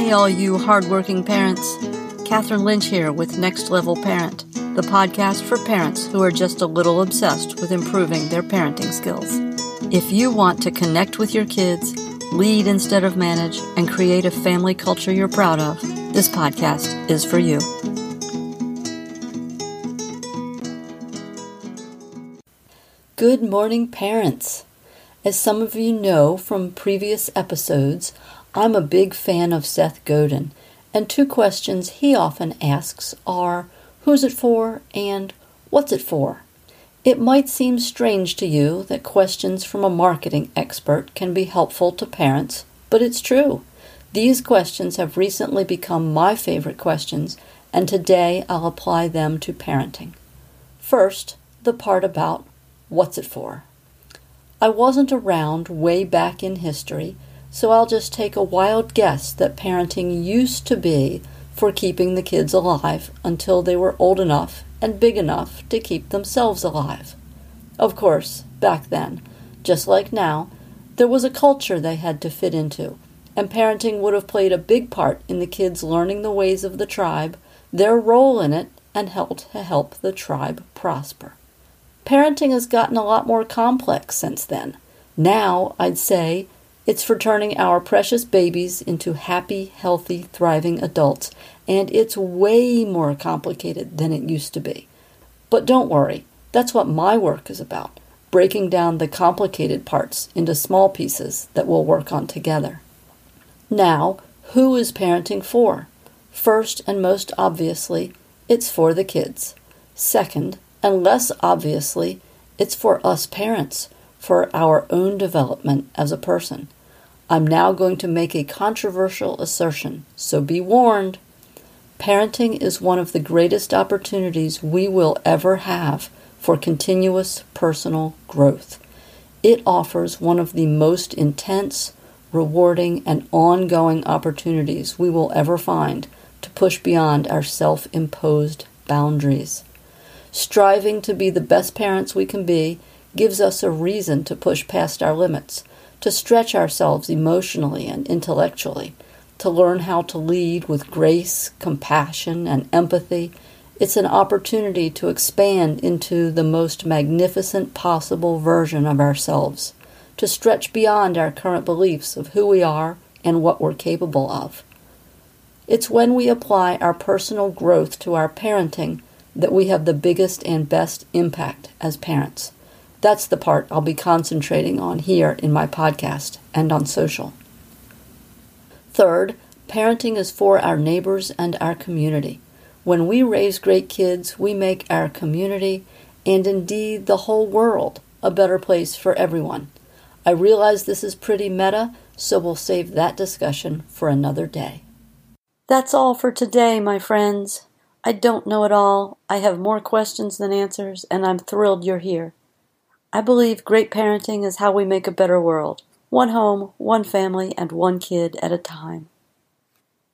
Hey, all you hardworking parents. Catherine Lynch here with Next Level Parent, the podcast for parents who are just a little obsessed with improving their parenting skills. If you want to connect with your kids, lead instead of manage, and create a family culture you're proud of, this podcast is for you. Good morning, parents. As some of you know from previous episodes, I'm a big fan of Seth Godin, and two questions he often asks are Who's it for? and What's it for? It might seem strange to you that questions from a marketing expert can be helpful to parents, but it's true. These questions have recently become my favorite questions, and today I'll apply them to parenting. First, the part about what's it for? I wasn't around way back in history so I'll just take a wild guess that parenting used to be for keeping the kids alive until they were old enough and big enough to keep themselves alive. Of course, back then, just like now, there was a culture they had to fit into, and parenting would have played a big part in the kids learning the ways of the tribe, their role in it, and helped to help the tribe prosper. Parenting has gotten a lot more complex since then. Now, I'd say, it's for turning our precious babies into happy, healthy, thriving adults, and it's way more complicated than it used to be. But don't worry, that's what my work is about breaking down the complicated parts into small pieces that we'll work on together. Now, who is parenting for? First and most obviously, it's for the kids. Second, and less obviously, it's for us parents, for our own development as a person. I'm now going to make a controversial assertion, so be warned. Parenting is one of the greatest opportunities we will ever have for continuous personal growth. It offers one of the most intense, rewarding, and ongoing opportunities we will ever find to push beyond our self imposed boundaries. Striving to be the best parents we can be gives us a reason to push past our limits to stretch ourselves emotionally and intellectually, to learn how to lead with grace, compassion, and empathy. It's an opportunity to expand into the most magnificent possible version of ourselves, to stretch beyond our current beliefs of who we are and what we're capable of. It's when we apply our personal growth to our parenting that we have the biggest and best impact as parents. That's the part I'll be concentrating on here in my podcast and on social. Third, parenting is for our neighbors and our community. When we raise great kids, we make our community and indeed the whole world a better place for everyone. I realize this is pretty meta, so we'll save that discussion for another day. That's all for today, my friends. I don't know it all. I have more questions than answers, and I'm thrilled you're here. I believe great parenting is how we make a better world, one home, one family, and one kid at a time.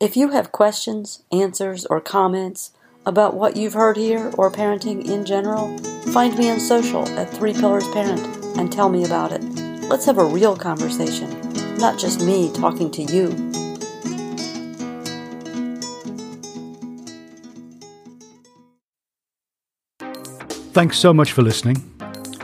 If you have questions, answers, or comments about what you've heard here or parenting in general, find me on social at Three Pillars Parent and tell me about it. Let's have a real conversation, not just me talking to you. Thanks so much for listening.